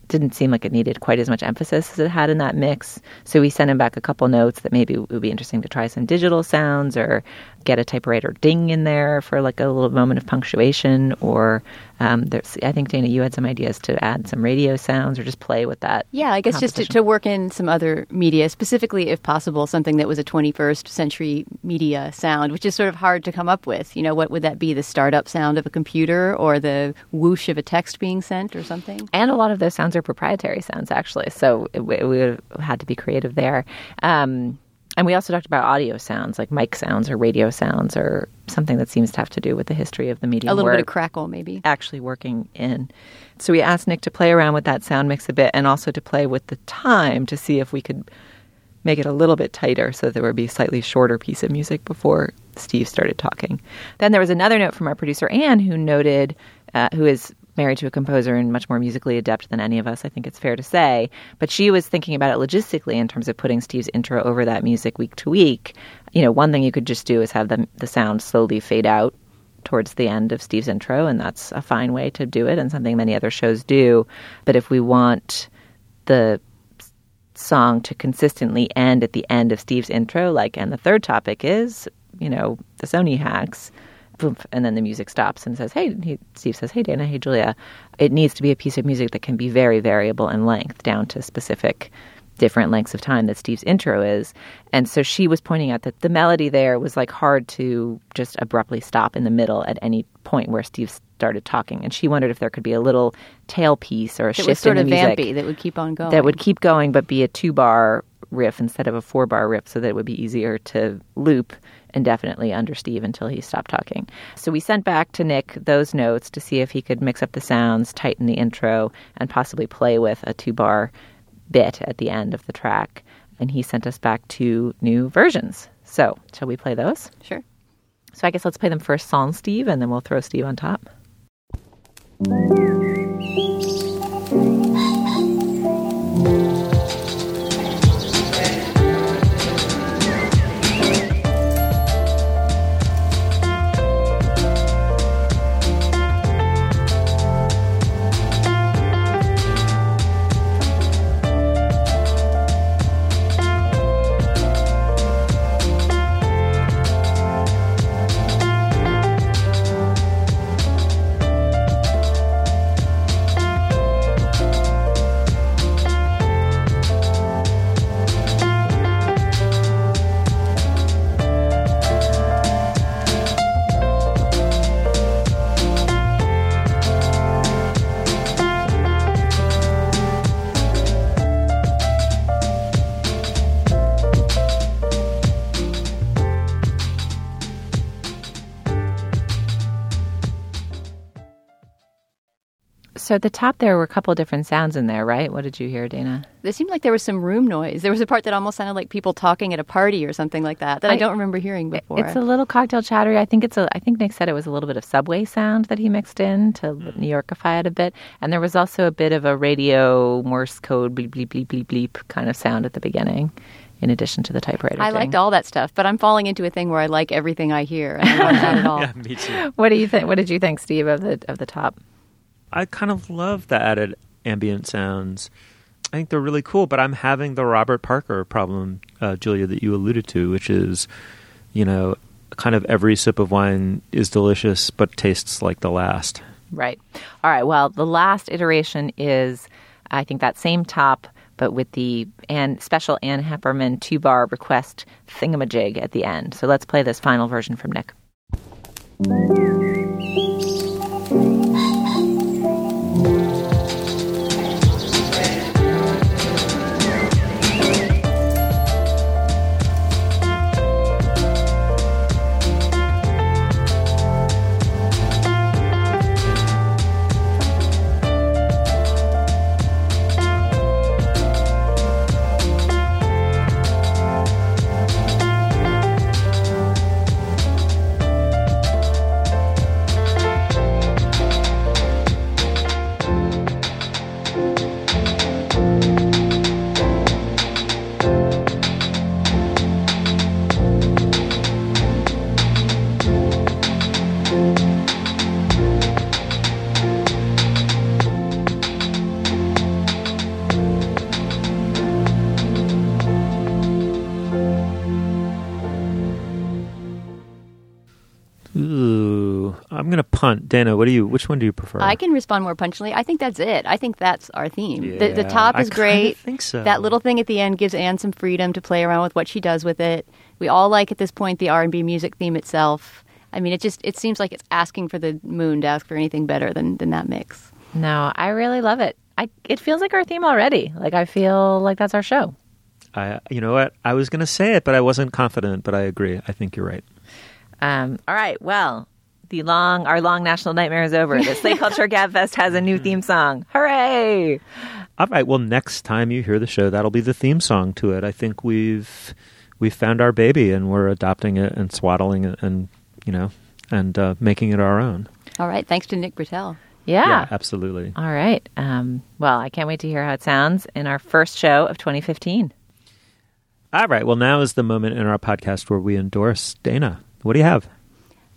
S3: didn't seem like it needed quite as much emphasis as it had in that mix. So we sent him back a couple notes that maybe it would be interesting to try some digital sounds or get a typewriter ding in there for like a little moment of punctuation. Or um, there's, I think Dana, you had some ideas to add some radio sounds or just play with that.
S4: Yeah, I guess just to, to work in some other media, specifically, if possible, something that was a 21st century media sound, which is sort of hard to come up with. You know, what would that be? The startup sound of a computer or the whoosh of a text being sent or something?
S3: And a lot of those sounds are proprietary sounds, actually. So it, we we would have had to be creative there. Um, and we also talked about audio sounds, like mic sounds or radio sounds, or something that seems to have to do with the history of the medium.
S4: A little bit of crackle, maybe.
S3: Actually, working in. So we asked Nick to play around with that sound mix a bit, and also to play with the time to see if we could make it a little bit tighter, so that there would be a slightly shorter piece of music before Steve started talking. Then there was another note from our producer Ann, who noted, uh, who is married to a composer and much more musically adept than any of us, I think it's fair to say. But she was thinking about it logistically in terms of putting Steve's intro over that music week to week. You know, one thing you could just do is have the, the sound slowly fade out towards the end of Steve's intro, and that's a fine way to do it and something many other shows do. But if we want the song to consistently end at the end of Steve's intro, like, and the third topic is, you know, the Sony hacks, and then the music stops and says, "Hey," he, Steve says, "Hey, Dana, hey, Julia." It needs to be a piece of music that can be very variable in length, down to specific different lengths of time that Steve's intro is. And so she was pointing out that the melody there was like hard to just abruptly stop in the middle at any point where Steve started talking. And she wondered if there could be a little tail piece or a
S4: It
S3: shift
S4: was sort
S3: in
S4: of
S3: the music
S4: vampy that would keep on going.
S3: that would keep going but be a two bar riff instead of a four bar riff so that it would be easier to loop indefinitely under Steve until he stopped talking. So we sent back to Nick those notes to see if he could mix up the sounds, tighten the intro, and possibly play with a two bar bit at the end of the track. And he sent us back two new versions. So, shall we play those?
S4: Sure.
S3: So I guess let's play them first, sans Steve, and then we'll throw Steve on top. So at the top there were a couple of different sounds in there, right? What did you hear, Dana?
S4: It seemed like there was some room noise. There was a part that almost sounded like people talking at a party or something like that that I,
S3: I-
S4: don't remember hearing before.
S3: It's a little cocktail chattery. I think it's a. I think Nick said it was a little bit of subway sound that he mixed in to New Yorkify it a bit, and there was also a bit of a radio Morse code bleep bleep bleep bleep bleep kind of sound at the beginning, in addition to the typewriter.
S4: I
S3: thing.
S4: liked all that stuff, but I'm falling into a thing where I like everything I hear, and I want that at all.
S2: Yeah, me too.
S3: What do you think? What did you think, Steve, of the of the top?
S2: I kind of love the added ambient sounds. I think they're really cool, but I'm having the Robert Parker problem, uh, Julia, that you alluded to, which is, you know, kind of every sip of wine is delicious but tastes like the last.
S3: Right. All right. Well, the last iteration is, I think, that same top, but with the and special Ann Heppermann two bar request thingamajig at the end. So let's play this final version from Nick.
S2: Dana, what do you? Which one do you prefer?
S4: I can respond more punctually. I think that's it. I think that's our theme. the, the top is
S2: kinda
S4: great.
S2: think so.
S4: That little thing at the end gives Ann some freedom to play around with what she does with it. We all like at this point the R and B music theme itself. I mean, it just it seems like it's asking for the moon to ask for anything better than than that mix.
S3: No, I really love it. I it feels like our theme already. Like I feel like that's our show.
S2: I, you know what? I was going to say it, but I wasn't confident. But I agree. I think you're right.
S3: Um, all right. Well, the long our long national nightmare is over. The Slate Culture Gabfest has a new theme song. Hooray!
S2: All right. Well, next time you hear the show, that'll be the theme song to it. I think we've we've found our baby and we're adopting it and swaddling it and you know and uh, making it our own.
S4: All right. Thanks to Nick Britell.
S3: Yeah.
S2: absolutely.
S3: All right. Um, well, I can't wait to hear how it sounds in our first show of 2015.
S2: All right. Well, now is the moment in our podcast where we endorse Dana. What do you have?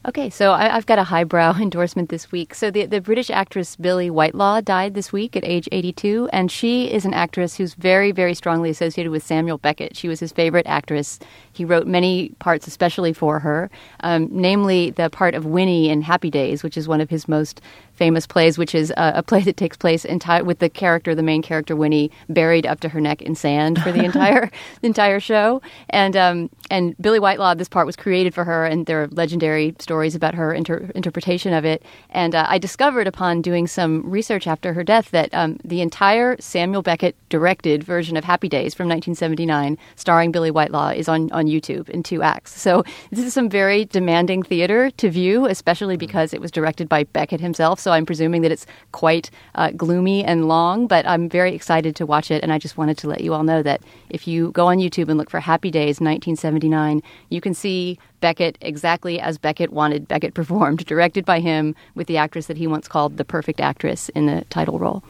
S4: Okay, so I, have got a highbrow endorsement this week. So the the British actress Billie Whitelaw died this week at age 82, and she is an actress who's very, very strongly associated with Samuel Beckett. She was his favorite actress. He wrote many parts especially for her, um, namely the part of Winnie in Happy Days, which is one of his most famous plays, which is a, a play that takes place enti- with the character, the main character Winnie, buried up to her neck in sand for the entire the entire show. And um, and Billie Whitelaw, this part was created for her, and there are legendary stories about her inter- interpretation of it. And uh, I discovered upon doing some research after her death that um, the entire Samuel Beckett directed version of Happy Days from 1979, starring Billie Whitelaw, is on on YouTube in two acts. So this is some very demanding theater to view, especially because it was directed by Beckett himself so I'm presuming that it's quite uh, gloomy and long, but I'm very excited to watch it. And I just wanted to let you all know that if you go on YouTube and look for Happy Days 1979, you can see Beckett exactly as Beckett wanted Beckett performed, directed by him with the actress that he once called the perfect actress in the title role.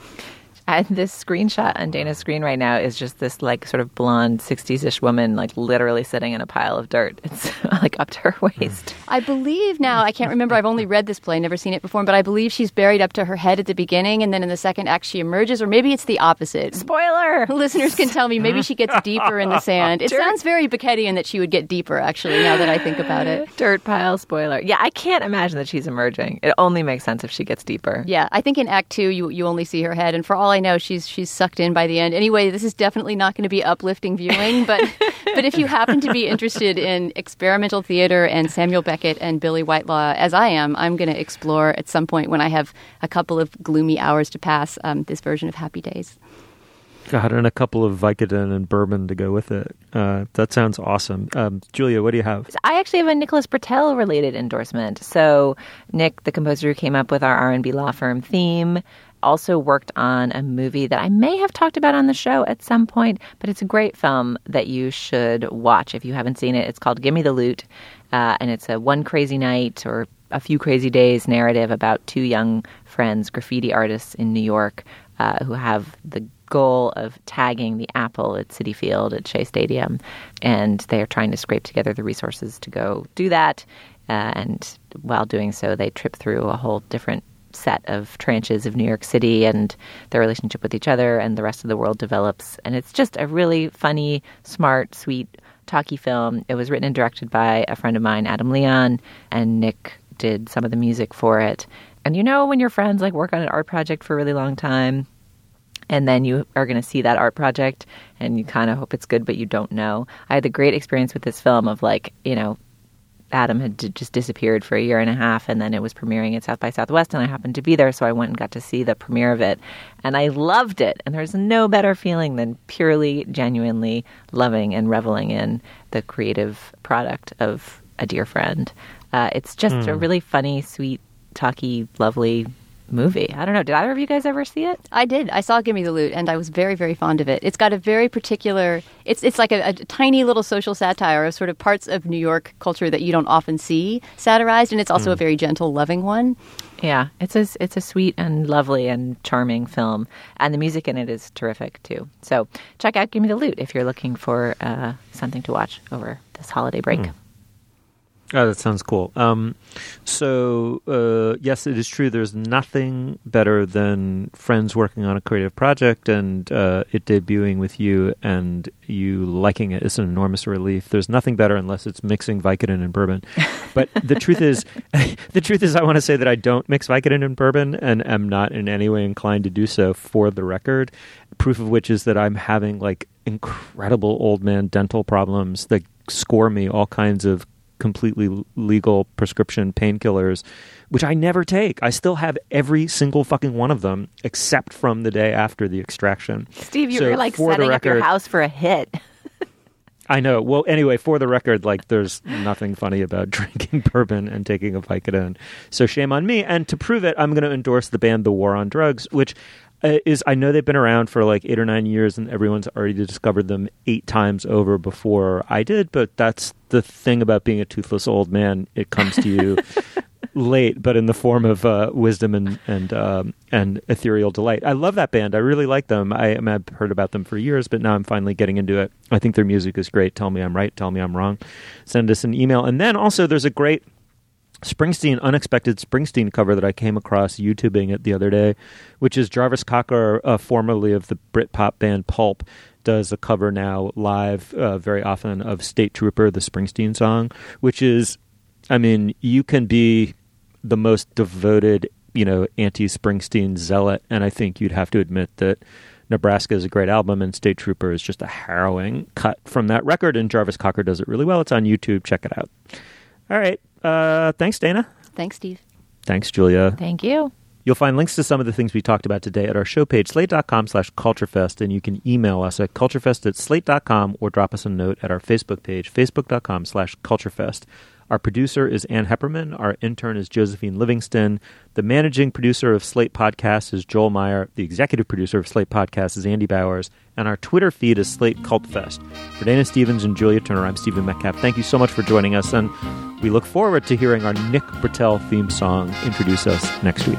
S3: And this screenshot on Dana's screen right now is just this like sort of blonde 60s-ish woman like literally sitting in a pile of dirt. It's like up to her waist.
S4: I believe now, I can't remember, I've only read this play, never seen it before, but I believe she's buried up to her head at the beginning and then in the second act she emerges or maybe it's the opposite.
S3: Spoiler.
S4: Listeners can tell me maybe she gets deeper in the sand. It
S3: Dirt.
S4: sounds very Beckettian that she would get deeper actually now that I think about it.
S3: Dirt pile spoiler. Yeah, I can't imagine that she's emerging. It only makes sense if she gets deeper.
S4: Yeah, I think in Act Two you you only see her head, and for all I know, she's she's sucked in by the end. Anyway, this is definitely not going to be uplifting viewing, but but if you happen to be interested in experimental theater and Samuel Beckett and Billie Whitelaw, as I am, I'm going to explore at some point when I have a couple of gloomy hours to pass um, this version of Happy Days.
S2: God, and a couple of Vicodin and bourbon to go with it. Uh, that sounds awesome. Um, Julia, what do you have?
S3: I actually have a Nicholas Britell related endorsement. So Nick, the composer who came up with our R&B law firm theme, also worked on a movie that I may have talked about on the show at some point, but it's a great film that you should watch if you haven't seen it. It's called Gimme the Loot, uh, and it's a one crazy night or a few crazy days narrative about two young friends, graffiti artists in New York, uh, who have the goal of tagging the apple at Citi Field at Shea Stadium, and they are trying to scrape together the resources to go do that. Uh, and while doing so, they trip through a whole different set of tranches of New York City and their relationship with each other, and the rest of the world develops. And it's just a really funny, smart, sweet, talky film. It was written and directed by a friend of mine, Adam Leon, and Nick did some of the music for it. And you know, when your friends like work on an art project for a really long time, and then you are going to see that art project and you kind of hope it's good but you don't know i had the great experience with this film of like you know adam had d- just disappeared for a year and a half and then it was premiering at south by southwest and i happened to be there so i went and got to see the premiere of it. And i loved it and there's no better feeling than purely genuinely loving and reveling in the creative product of a dear friend. Uh, it's just a really funny sweet talky lovely movie. I don't know. Did either of you guys ever see it?
S4: I did. I saw Gimme the Loot, and I was very, very fond of it. It's got a very particular. It's it's like a, a tiny little social satire of sort of parts of New York culture that you don't often see satirized, and it's also a very gentle, loving one.
S3: Yeah, it's a it's a sweet and lovely and charming film, and the music in it is terrific too. So check out Gimme the Loot if you're looking for uh, something to watch over this holiday break.
S2: Oh, that sounds cool. Um, so, uh, yes, it is true. There's nothing better than friends working on a creative project and uh, it debuting with you and you liking it. It's an enormous relief. There's nothing better unless it's mixing Vicodin and bourbon. But the truth is, the truth is, I want to say that I don't mix Vicodin and bourbon and am not in any way inclined to do so for the record. Proof of which is that I'm having like incredible old man dental problems that score me all kinds of completely legal prescription painkillers, which I never take. I still have every single fucking one of them, except from the day after the extraction.
S3: Steve, you
S2: So,
S3: were like setting up your house for a hit.
S2: I know. Well, anyway, for the record, like there's nothing funny about drinking bourbon and taking a Vicodin. So shame on me. And to prove it, I'm going to endorse the band The War on Drugs, which is I know they've been around for like eight or nine years, and everyone's already discovered them eight times over before I did. But that's the thing about being a toothless old man; it comes to you late, but in the form of uh, wisdom and and um, and ethereal delight. I love that band. I really like them. I, I mean, I've heard about them for years, but now I'm finally getting into it. I think their music is great. Tell me I'm right. Tell me I'm wrong. Send us an email, and then also there's a great Springsteen unexpected Springsteen cover that I came across YouTubing it the other day, which is Jarvis Cocker, uh, formerly of the Britpop band Pulp, does a cover now live uh, very often of State Trooper, the Springsteen song, which is, I mean, you can be the most devoted, you know, anti-Springsteen zealot, and I think you'd have to admit that. Nebraska is a great album, and State Trooper is just a harrowing cut from that record. And Jarvis Cocker does it really well. It's on YouTube. Check it out. All right. Uh, thanks, Dana.
S4: Thanks, Steve.
S2: Thanks, Julia.
S3: Thank you.
S2: You'll find links to some of the things we talked about today at our show page, slate.com slash culturefest, and you can email us at culturefest at slate.com or drop us a note at our Facebook page, facebook.com slash culturefest. Our producer is Ann Heppermann. Our intern is Josephine Livingstone. The managing producer of Slate Podcasts is Joel Meyer. The executive producer of Slate Podcasts is Andy Bowers. And our Twitter feed is Slate Cult Fest. For Dana Stevens and Julia Turner, I'm Stephen Metcalf. Thank you so much for joining us, and we look forward to hearing our Nick Britell theme song introduce us next week.